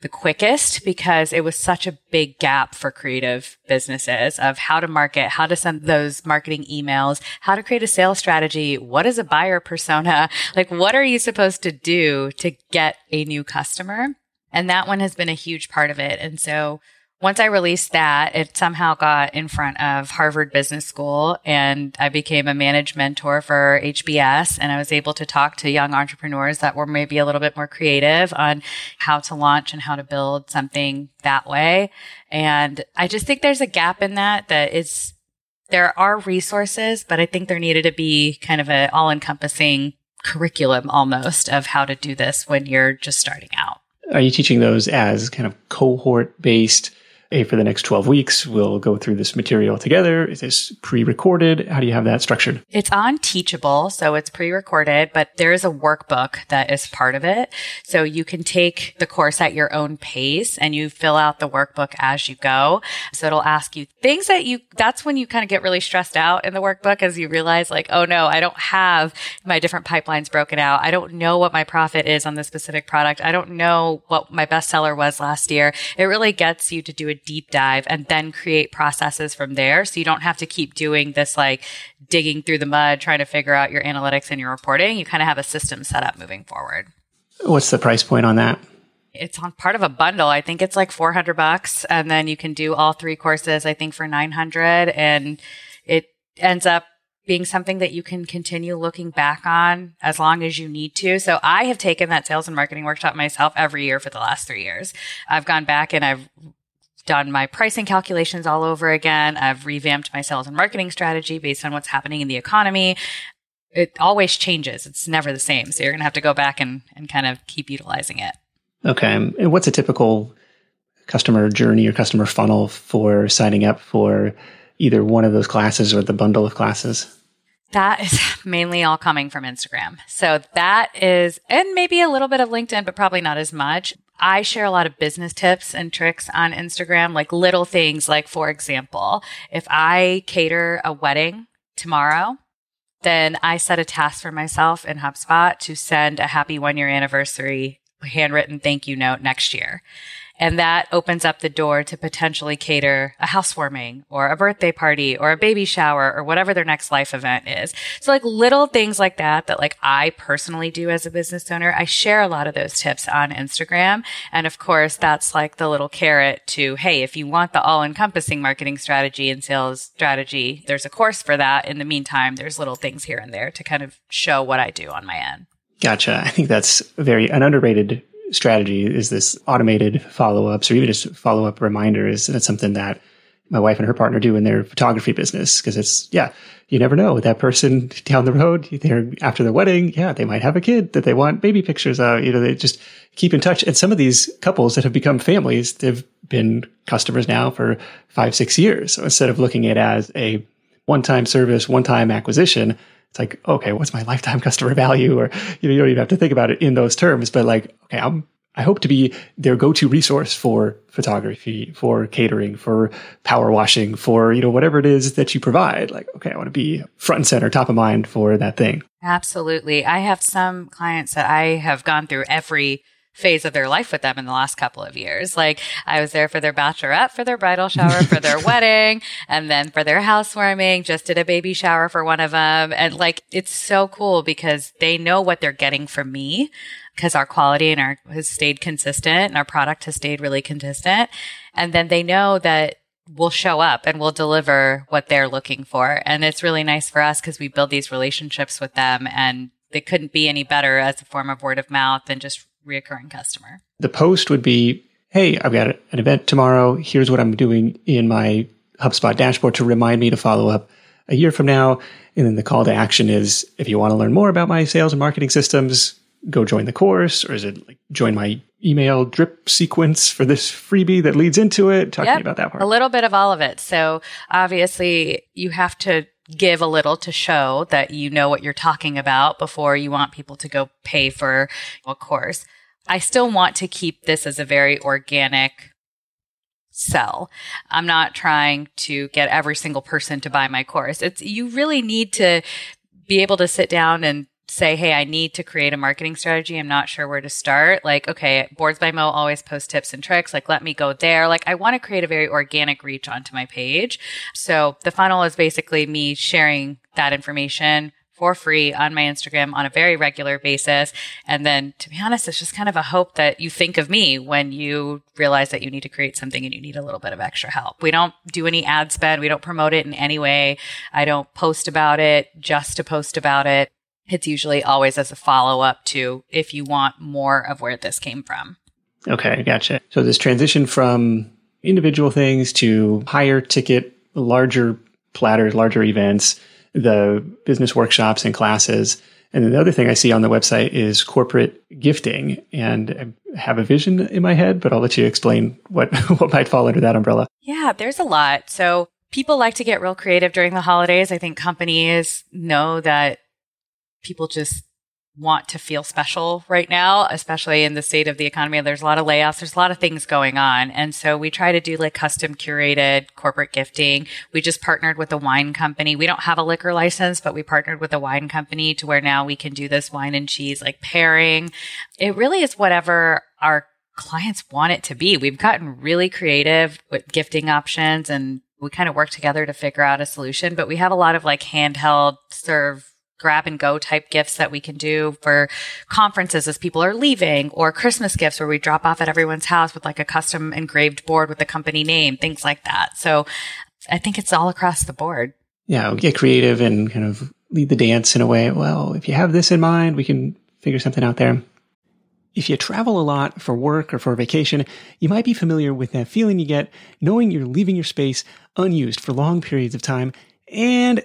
the quickest because it was such a big gap for creative businesses of how to market, how to send those marketing emails, how to create a sales strategy. What is a buyer persona? Like, what are you supposed to do to get a new customer? And that one has been a huge part of it. And so once I released that, it somehow got in front of Harvard Business School and I became a managed mentor for HBS and I was able to talk to young entrepreneurs that were maybe a little bit more creative on how to launch and how to build something that way. And I just think there's a gap in that that is, there are resources, but I think there needed to be kind of an all encompassing curriculum almost of how to do this when you're just starting out. Are you teaching those as kind of cohort based for the next 12 weeks, we'll go through this material together. Is this pre recorded? How do you have that structured? It's on Teachable, so it's pre recorded, but there is a workbook that is part of it. So you can take the course at your own pace and you fill out the workbook as you go. So it'll ask you things that you, that's when you kind of get really stressed out in the workbook as you realize, like, oh no, I don't have my different pipelines broken out. I don't know what my profit is on this specific product. I don't know what my bestseller was last year. It really gets you to do a deep dive and then create processes from there. So you don't have to keep doing this like digging through the mud, trying to figure out your analytics and your reporting. You kind of have a system set up moving forward. What's the price point on that? It's on part of a bundle. I think it's like 400 bucks and then you can do all three courses, I think for 900 and it ends up being something that you can continue looking back on as long as you need to. So I have taken that sales and marketing workshop myself every year for the last three years. I've gone back and I've done my pricing calculations all over again. I've revamped my sales and marketing strategy based on what's happening in the economy. It always changes. It's never the same. So you're going to have to go back and, and kind of keep utilizing it. Okay. And what's a typical customer journey or customer funnel for signing up for either one of those classes or the bundle of classes? That is mainly all coming from Instagram. So that is, and maybe a little bit of LinkedIn, but probably not as much. I share a lot of business tips and tricks on Instagram, like little things. Like, for example, if I cater a wedding tomorrow, then I set a task for myself in HubSpot to send a happy one year anniversary handwritten thank you note next year. And that opens up the door to potentially cater a housewarming or a birthday party or a baby shower or whatever their next life event is. So like little things like that, that like I personally do as a business owner, I share a lot of those tips on Instagram. And of course, that's like the little carrot to, Hey, if you want the all encompassing marketing strategy and sales strategy, there's a course for that. In the meantime, there's little things here and there to kind of show what I do on my end. Gotcha. I think that's very an underrated strategy is this automated follow-ups or even just follow-up reminders. That's something that my wife and her partner do in their photography business because it's yeah you never know. That person down the road they're after the wedding yeah they might have a kid that they want baby pictures of you know they just keep in touch. And some of these couples that have become families they've been customers now for five six years. So instead of looking at it as a one-time service one-time acquisition it's like, okay, what's my lifetime customer value? Or, you know, you don't even have to think about it in those terms, but like, okay, I'm, I hope to be their go-to resource for photography, for catering, for power washing, for, you know, whatever it is that you provide. Like, okay, I want to be front and center, top of mind for that thing. Absolutely. I have some clients that I have gone through every phase of their life with them in the last couple of years. Like I was there for their bachelorette, for their bridal shower, for their wedding, and then for their housewarming, just did a baby shower for one of them. And like, it's so cool because they know what they're getting from me because our quality and our has stayed consistent and our product has stayed really consistent. And then they know that we'll show up and we'll deliver what they're looking for. And it's really nice for us because we build these relationships with them and they couldn't be any better as a form of word of mouth than just reoccurring customer. The post would be, Hey, I've got an event tomorrow. Here's what I'm doing in my HubSpot dashboard to remind me to follow up a year from now. And then the call to action is if you want to learn more about my sales and marketing systems, go join the course. Or is it like join my email drip sequence for this freebie that leads into it? Talk yep, to me about that part. A little bit of all of it. So obviously you have to give a little to show that you know what you're talking about before you want people to go pay for a course. I still want to keep this as a very organic sell. I'm not trying to get every single person to buy my course. It's you really need to be able to sit down and say, Hey, I need to create a marketing strategy. I'm not sure where to start. Like, okay, boards by Mo always post tips and tricks. Like, let me go there. Like, I want to create a very organic reach onto my page. So the funnel is basically me sharing that information for free on my Instagram on a very regular basis. And then to be honest, it's just kind of a hope that you think of me when you realize that you need to create something and you need a little bit of extra help. We don't do any ad spend. We don't promote it in any way. I don't post about it just to post about it. It's usually always as a follow up to if you want more of where this came from. Okay, gotcha. So this transition from individual things to higher ticket, larger platters, larger events the business workshops and classes. And then the other thing I see on the website is corporate gifting. And I have a vision in my head, but I'll let you explain what, what might fall under that umbrella. Yeah, there's a lot. So people like to get real creative during the holidays. I think companies know that people just want to feel special right now, especially in the state of the economy. There's a lot of layoffs. There's a lot of things going on. And so we try to do like custom curated corporate gifting. We just partnered with a wine company. We don't have a liquor license, but we partnered with a wine company to where now we can do this wine and cheese like pairing. It really is whatever our clients want it to be. We've gotten really creative with gifting options and we kind of work together to figure out a solution, but we have a lot of like handheld serve grab and go type gifts that we can do for conferences as people are leaving or Christmas gifts where we drop off at everyone's house with like a custom engraved board with the company name, things like that. So I think it's all across the board. Yeah, get creative and kind of lead the dance in a way. Well, if you have this in mind, we can figure something out there. If you travel a lot for work or for vacation, you might be familiar with that feeling you get knowing you're leaving your space unused for long periods of time and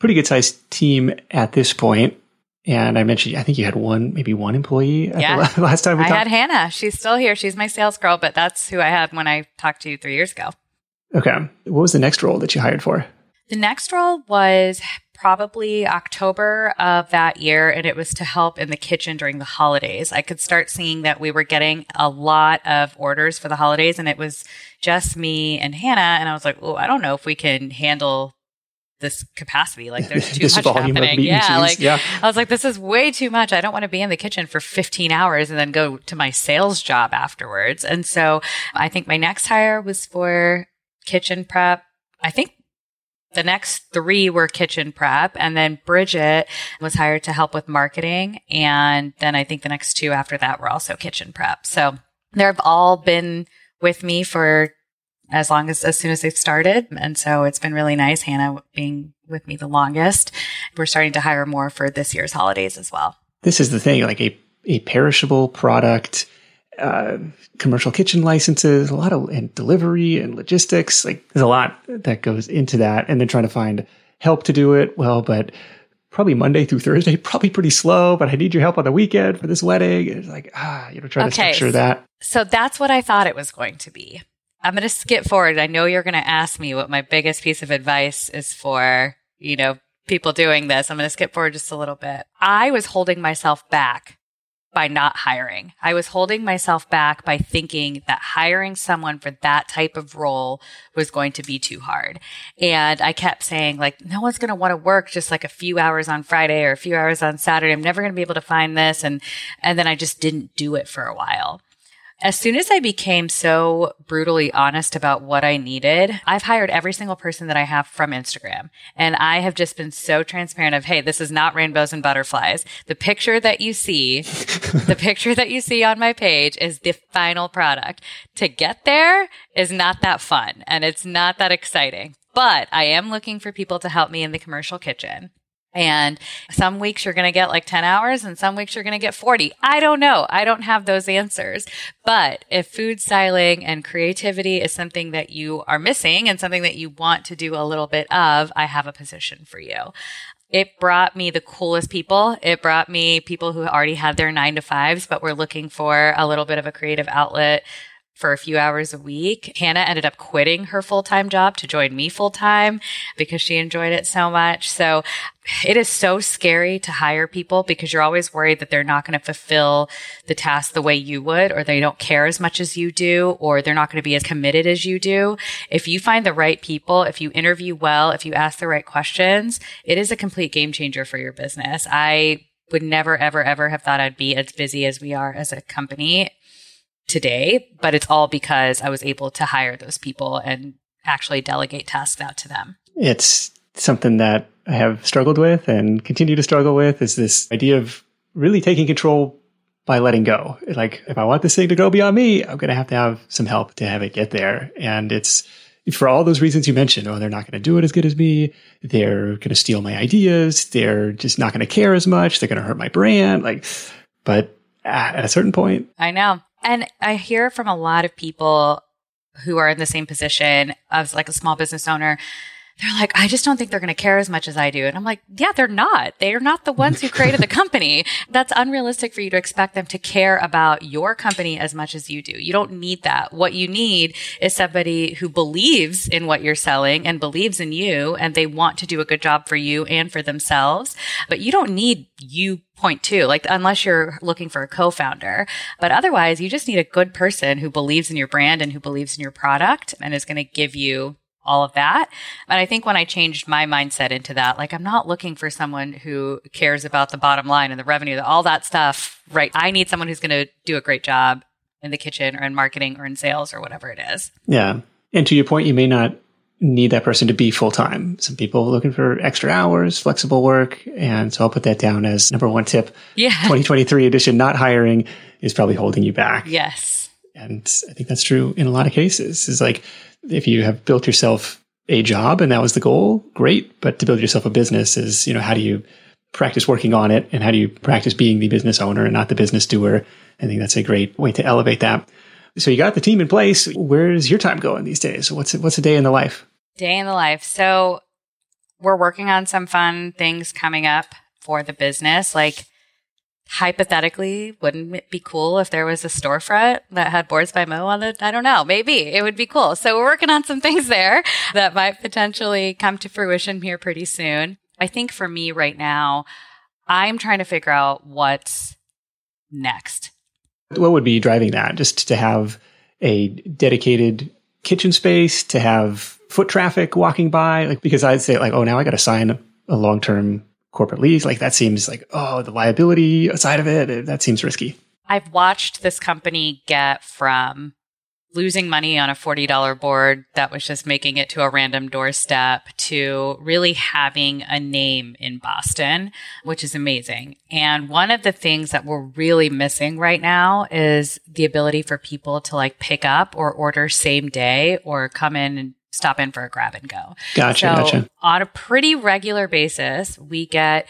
pretty good sized team at this point. And I mentioned, I think you had one, maybe one employee yeah. the last time we I talked. had Hannah. She's still here. She's my sales girl, but that's who I had when I talked to you three years ago. Okay. What was the next role that you hired for? The next role was probably October of that year, and it was to help in the kitchen during the holidays. I could start seeing that we were getting a lot of orders for the holidays, and it was just me and Hannah. And I was like, oh, I don't know if we can handle this capacity. Like there's too much happening. Yeah. Like yeah. I was like, this is way too much. I don't want to be in the kitchen for 15 hours and then go to my sales job afterwards. And so I think my next hire was for kitchen prep. I think the next three were kitchen prep and then Bridget was hired to help with marketing. And then I think the next two after that were also kitchen prep. So they've all been with me for as long as as soon as they've started. And so it's been really nice. Hannah being with me the longest. We're starting to hire more for this year's holidays as well. This is the thing, like a, a perishable product, uh, commercial kitchen licenses, a lot of and delivery and logistics. Like there's a lot that goes into that. And then trying to find help to do it. Well, but probably Monday through Thursday, probably pretty slow, but I need your help on the weekend for this wedding. It's like, ah, you know, trying okay, to structure that. So that's what I thought it was going to be. I'm going to skip forward. I know you're going to ask me what my biggest piece of advice is for, you know, people doing this. I'm going to skip forward just a little bit. I was holding myself back by not hiring. I was holding myself back by thinking that hiring someone for that type of role was going to be too hard. And I kept saying like, no one's going to want to work just like a few hours on Friday or a few hours on Saturday. I'm never going to be able to find this. And, and then I just didn't do it for a while. As soon as I became so brutally honest about what I needed, I've hired every single person that I have from Instagram. And I have just been so transparent of, Hey, this is not rainbows and butterflies. The picture that you see, the picture that you see on my page is the final product. To get there is not that fun and it's not that exciting. But I am looking for people to help me in the commercial kitchen. And some weeks you're going to get like 10 hours and some weeks you're going to get 40. I don't know. I don't have those answers. But if food styling and creativity is something that you are missing and something that you want to do a little bit of, I have a position for you. It brought me the coolest people. It brought me people who already had their nine to fives, but were looking for a little bit of a creative outlet for a few hours a week. Hannah ended up quitting her full time job to join me full time because she enjoyed it so much. So it is so scary to hire people because you're always worried that they're not going to fulfill the task the way you would, or they don't care as much as you do, or they're not going to be as committed as you do. If you find the right people, if you interview well, if you ask the right questions, it is a complete game changer for your business. I would never, ever, ever have thought I'd be as busy as we are as a company today, but it's all because I was able to hire those people and actually delegate tasks out to them. It's something that I have struggled with and continue to struggle with is this idea of really taking control by letting go. Like, if I want this thing to go beyond me, I'm going to have to have some help to have it get there. And it's for all those reasons you mentioned. Oh, they're not going to do it as good as me. They're going to steal my ideas. They're just not going to care as much. They're going to hurt my brand. Like, but at a certain point, I know. And I hear from a lot of people who are in the same position as like a small business owner they're like, I just don't think they're going to care as much as I do. And I'm like, yeah, they're not. They are not the ones who created the company. That's unrealistic for you to expect them to care about your company as much as you do. You don't need that. What you need is somebody who believes in what you're selling and believes in you and they want to do a good job for you and for themselves. But you don't need you point two, like unless you're looking for a co-founder. But otherwise, you just need a good person who believes in your brand and who believes in your product and is going to give you all of that. But I think when I changed my mindset into that, like I'm not looking for someone who cares about the bottom line and the revenue, all that stuff, right? I need someone who's going to do a great job in the kitchen or in marketing or in sales or whatever it is. Yeah. And to your point, you may not need that person to be full time. Some people looking for extra hours, flexible work. And so I'll put that down as number one tip. Yeah. 2023 edition, not hiring is probably holding you back. Yes. And I think that's true in a lot of cases. Is like if you have built yourself a job and that was the goal, great. But to build yourself a business is, you know, how do you practice working on it and how do you practice being the business owner and not the business doer? I think that's a great way to elevate that. So you got the team in place. Where's your time going these days? What's what's a day in the life? Day in the life. So we're working on some fun things coming up for the business. Like hypothetically, wouldn't it be cool if there was a storefront that had boards by Mo on it? I don't know. Maybe it would be cool. So we're working on some things there that might potentially come to fruition here pretty soon. I think for me right now, I'm trying to figure out what's next. What would be driving that? Just to have a dedicated kitchen space, to have foot traffic walking by? Like, because I'd say like, oh, now I got to sign a long-term corporate lease. Like that seems like, oh, the liability side of it, uh, that seems risky. I've watched this company get from losing money on a $40 board that was just making it to a random doorstep to really having a name in Boston, which is amazing. And one of the things that we're really missing right now is the ability for people to like pick up or order same day or come in and stop in for a grab and go. Gotcha. So gotcha. On a pretty regular basis, we get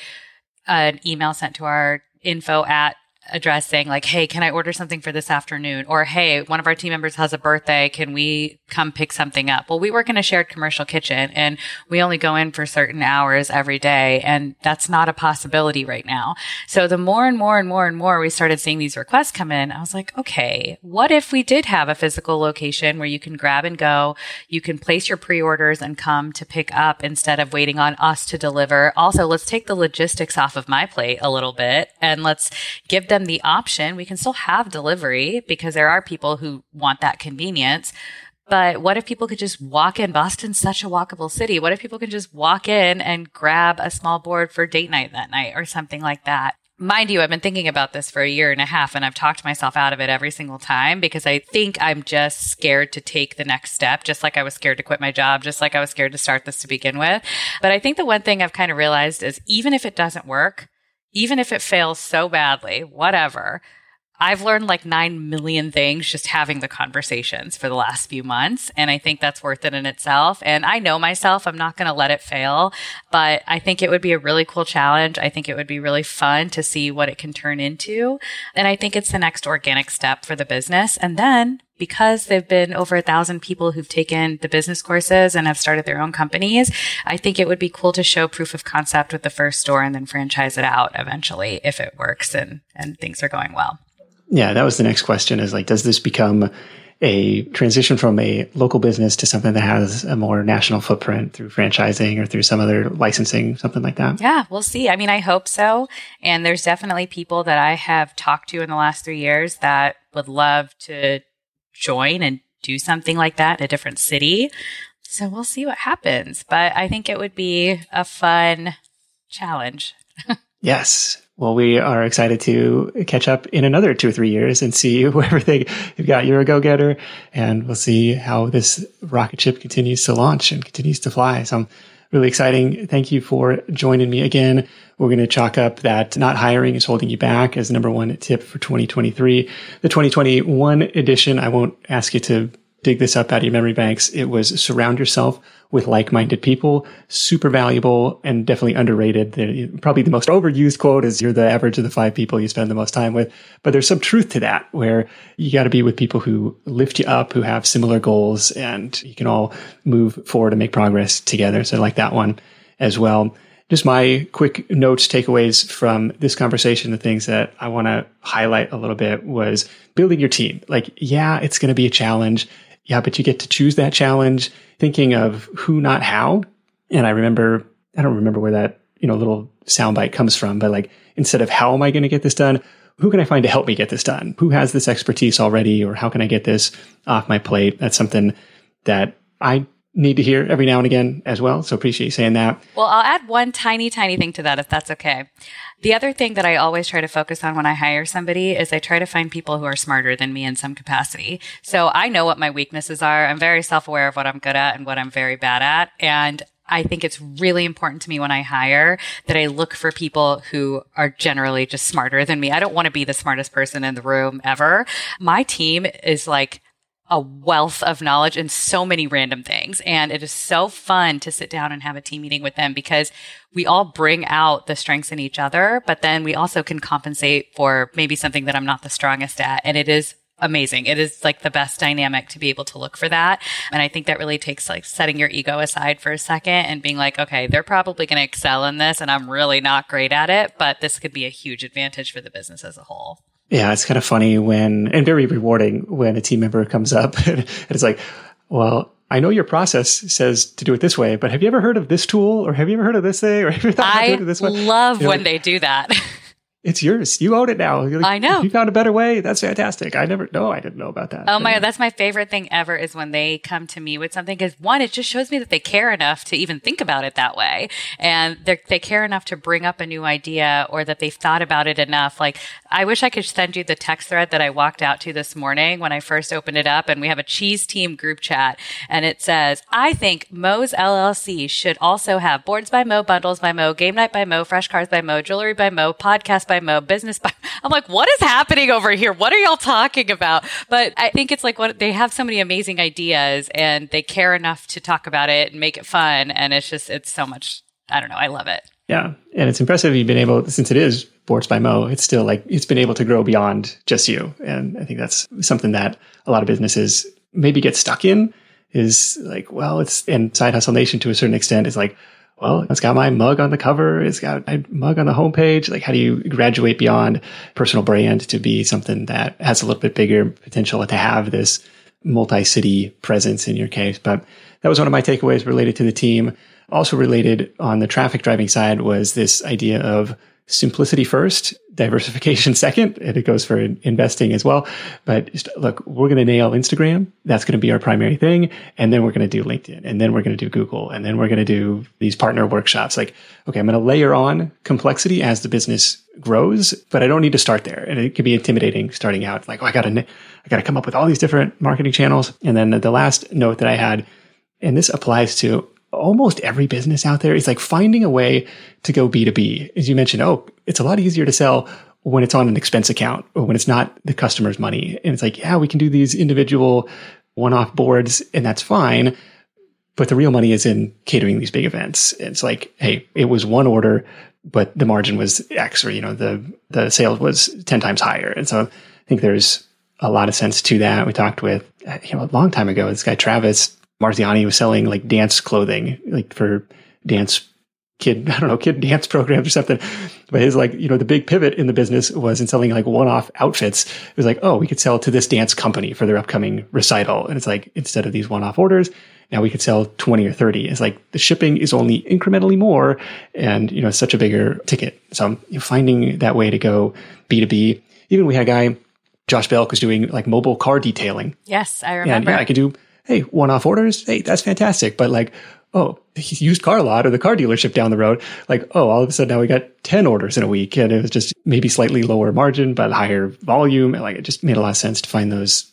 an email sent to our info at address saying like, Hey, can I order something for this afternoon? Or, Hey, one of our team members has a birthday. Can we come pick something up? Well, we work in a shared commercial kitchen and we only go in for certain hours every day. And that's not a possibility right now. So the more and more and more and more we started seeing these requests come in, I was like, okay, what if we did have a physical location where you can grab and go? You can place your pre-orders and come to pick up instead of waiting on us to deliver. Also, let's take the logistics off of my plate a little bit and let's give them the option. We can still have delivery because there are people who want that convenience. But what if people could just walk in? Boston's such a walkable city. What if people could just walk in and grab a small board for date night that night or something like that? Mind you, I've been thinking about this for a year and a half and I've talked myself out of it every single time because I think I'm just scared to take the next step, just like I was scared to quit my job, just like I was scared to start this to begin with. But I think the one thing I've kind of realized is even if it doesn't work, even if it fails so badly, whatever, I've learned like 9 million things just having the conversations for the last few months. And I think that's worth it in itself. And I know myself, I'm not going to let it fail, but I think it would be a really cool challenge. I think it would be really fun to see what it can turn into. And I think it's the next organic step for the business. And then because there've been over a thousand people who've taken the business courses and have started their own companies, I think it would be cool to show proof of concept with the first store and then franchise it out eventually if it works and, and things are going well. Yeah, that was the next question is like, does this become a transition from a local business to something that has a more national footprint through franchising or through some other licensing, something like that? Yeah, we'll see. I mean, I hope so. And there's definitely people that I have talked to in the last three years that would love to join and do something like that in a different city. So we'll see what happens. But I think it would be a fun challenge. yes. Well, we are excited to catch up in another two or three years and see where everything you've got. You're a go getter, and we'll see how this rocket ship continues to launch and continues to fly. So I'm really exciting. Thank you for joining me again. We're going to chalk up that not hiring is holding you back as number one tip for 2023. The 2021 edition, I won't ask you to dig this up out of your memory banks. It was surround yourself with like-minded people, super valuable and definitely underrated. Probably the most overused quote is you're the average of the five people you spend the most time with. But there's some truth to that where you got to be with people who lift you up, who have similar goals and you can all move forward and make progress together. So I like that one as well just my quick notes, takeaways from this conversation, the things that I want to highlight a little bit was building your team. Like, yeah, it's going to be a challenge. Yeah, but you get to choose that challenge, thinking of who, not how. And I remember, I don't remember where that, you know, little soundbite comes from, but like, instead of how am I going to get this done? Who can I find to help me get this done? Who has this expertise already? Or how can I get this off my plate? That's something that I need to hear every now and again as well. So appreciate you saying that. Well, I'll add one tiny, tiny thing to that if that's okay. The other thing that I always try to focus on when I hire somebody is I try to find people who are smarter than me in some capacity. So I know what my weaknesses are. I'm very self aware of what I'm good at and what I'm very bad at. And I think it's really important to me when I hire that I look for people who are generally just smarter than me. I don't want to be the smartest person in the room ever. My team is like, a wealth of knowledge and so many random things. And it is so fun to sit down and have a team meeting with them because we all bring out the strengths in each other, but then we also can compensate for maybe something that I'm not the strongest at. And it is amazing. It is like the best dynamic to be able to look for that. And I think that really takes like setting your ego aside for a second and being like, okay, they're probably going to excel in this and I'm really not great at it, but this could be a huge advantage for the business as a whole. Yeah, it's kind of funny when, and very rewarding when a team member comes up and it's like, well, I know your process says to do it this way, but have you ever heard of this tool or have you ever heard of this thing or have you ever thought I about doing it this way? love you know, when they do that. it's yours. You own it now. Like, I know. You found a better way. That's fantastic. I never, no, I didn't know about that. Oh my God. That's my favorite thing ever is when they come to me with something because one, it just shows me that they care enough to even think about it that way. And they care enough to bring up a new idea or that they've thought about it enough. Like I wish I could send you the text thread that I walked out to this morning when I first opened it up and we have a cheese team group chat and it says, I think Mo's LLC should also have boards by Mo, bundles by Mo, game night by Mo, fresh cars by Mo, jewelry by Mo, podcast by Mo, business by I'm like, what is happening over here? What are y'all talking about? But I think it's like what they have so many amazing ideas and they care enough to talk about it and make it fun. And it's just, it's so much, I don't know. I love it. Yeah. And it's impressive you've been able, since it is Boards by Mo, it's still like, it's been able to grow beyond just you. And I think that's something that a lot of businesses maybe get stuck in is like, well, it's, and Side Hustle Nation to a certain extent is like, well, it's got my mug on the cover. It's got my mug on the homepage. Like, how do you graduate beyond personal brand to be something that has a little bit bigger potential to have this multi-city presence in your case? But that was one of my takeaways related to the team. Also related on the traffic driving side was this idea of simplicity first, diversification second, and it goes for investing as well. But just, look, we're going to nail Instagram. That's going to be our primary thing. And then we're going to do LinkedIn and then we're going to do Google and then we're going to do these partner workshops. Like, okay, I'm going to layer on complexity as the business grows, but I don't need to start there. And it can be intimidating starting out. Like, oh, I got to, I got to come up with all these different marketing channels. And then the last note that I had, and this applies to almost every business out there is like finding a way to go B2B. As you mentioned, oh, it's a lot easier to sell when it's on an expense account or when it's not the customer's money. And it's like, yeah, we can do these individual one off boards and that's fine. But the real money is in catering these big events. It's like, hey, it was one order, but the margin was X or, you know, the, the sales was 10 times higher. And so I think there's a lot of sense to that. We talked with, you know, a long time ago, this guy, Travis, Marziani was selling like dance clothing, like for dance kid, I don't know, kid dance programs or something. But his like, you know, the big pivot in the business was in selling like one-off outfits. It was like, oh, we could sell to this dance company for their upcoming recital. And it's like, instead of these one-off orders, now we could sell 20 or 30. It's like the shipping is only incrementally more and, you know, such a bigger ticket. So I'm finding that way to go B2B. Even we had a guy, Josh Belk was doing like mobile car detailing. Yes, I remember. And yeah, I could do hey, one off orders, hey, that's fantastic. But like, oh, used car lot or the car dealership down the road, like, oh, all of a sudden now we got 10 orders in a week. And it was just maybe slightly lower margin, but higher volume. And like, it just made a lot of sense to find those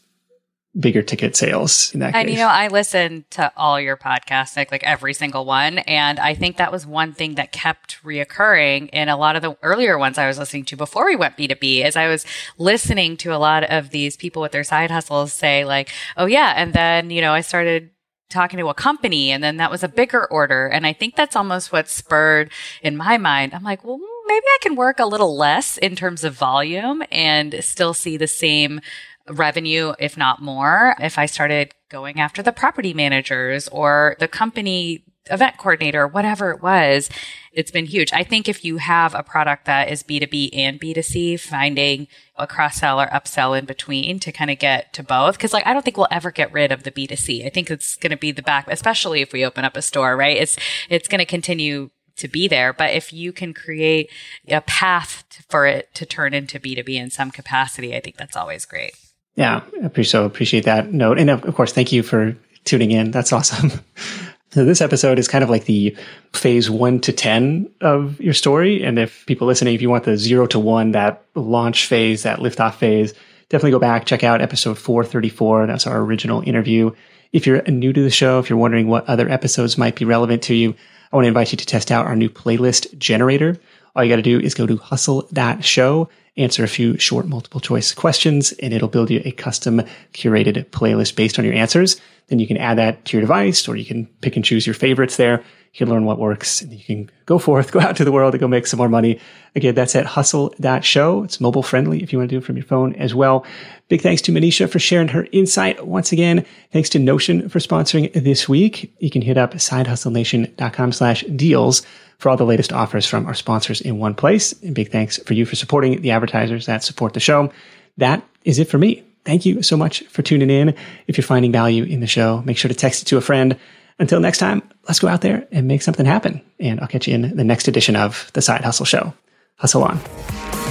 bigger ticket sales in that case. and case. you know, I listen to all your podcasts, like, like every single one. And I think that was one thing that kept reoccurring in a lot of the earlier ones I was listening to before we went B2B as I was listening to a lot of these people with their side hustles say like, oh yeah. And then, you know, I started talking to a company and then that was a bigger order. And I think that's almost what spurred in my mind. I'm like, well, maybe I can work a little less in terms of volume and still see the same revenue, if not more, if I started going after the property managers or the company event coordinator, whatever it was, it's been huge. I think if you have a product that is B2B and B2C, finding a cross sell or upsell in between to kind of get to both. Cause like, I don't think we'll ever get rid of the B2C. I think it's going to be the back, especially if we open up a store, right? It's, it's going to continue to be there. But if you can create a path for it to turn into B2B in some capacity, I think that's always great. Yeah, I so appreciate that note. And of course, thank you for tuning in. That's awesome. So this episode is kind of like the phase one to 10 of your story. And if people listening, if you want the zero to one, that launch phase, that liftoff phase, definitely go back, check out episode 434. That's our original interview. If you're new to the show, if you're wondering what other episodes might be relevant to you, I want to invite you to test out our new playlist generator. All you got to do is go to hustle.show answer a few short multiple choice questions, and it'll build you a custom curated playlist based on your answers. Then you can add that to your device, or you can pick and choose your favorites there. You can learn what works, and you can go forth, go out to the world, and go make some more money. Again, that's at hustle.show. It's mobile friendly if you want to do it from your phone as well. Big thanks to Monisha for sharing her insight once again. Thanks to Notion for sponsoring this week. You can hit up sidehustlenation.com slash deals for all the latest offers from our sponsors in one place. And big thanks for you for supporting the advertisers that support the show. That is it for me. Thank you so much for tuning in. If you're finding value in the show, make sure to text it to a friend. Until next time, let's go out there and make something happen. And I'll catch you in the next edition of the Side Hustle Show. Hustle on.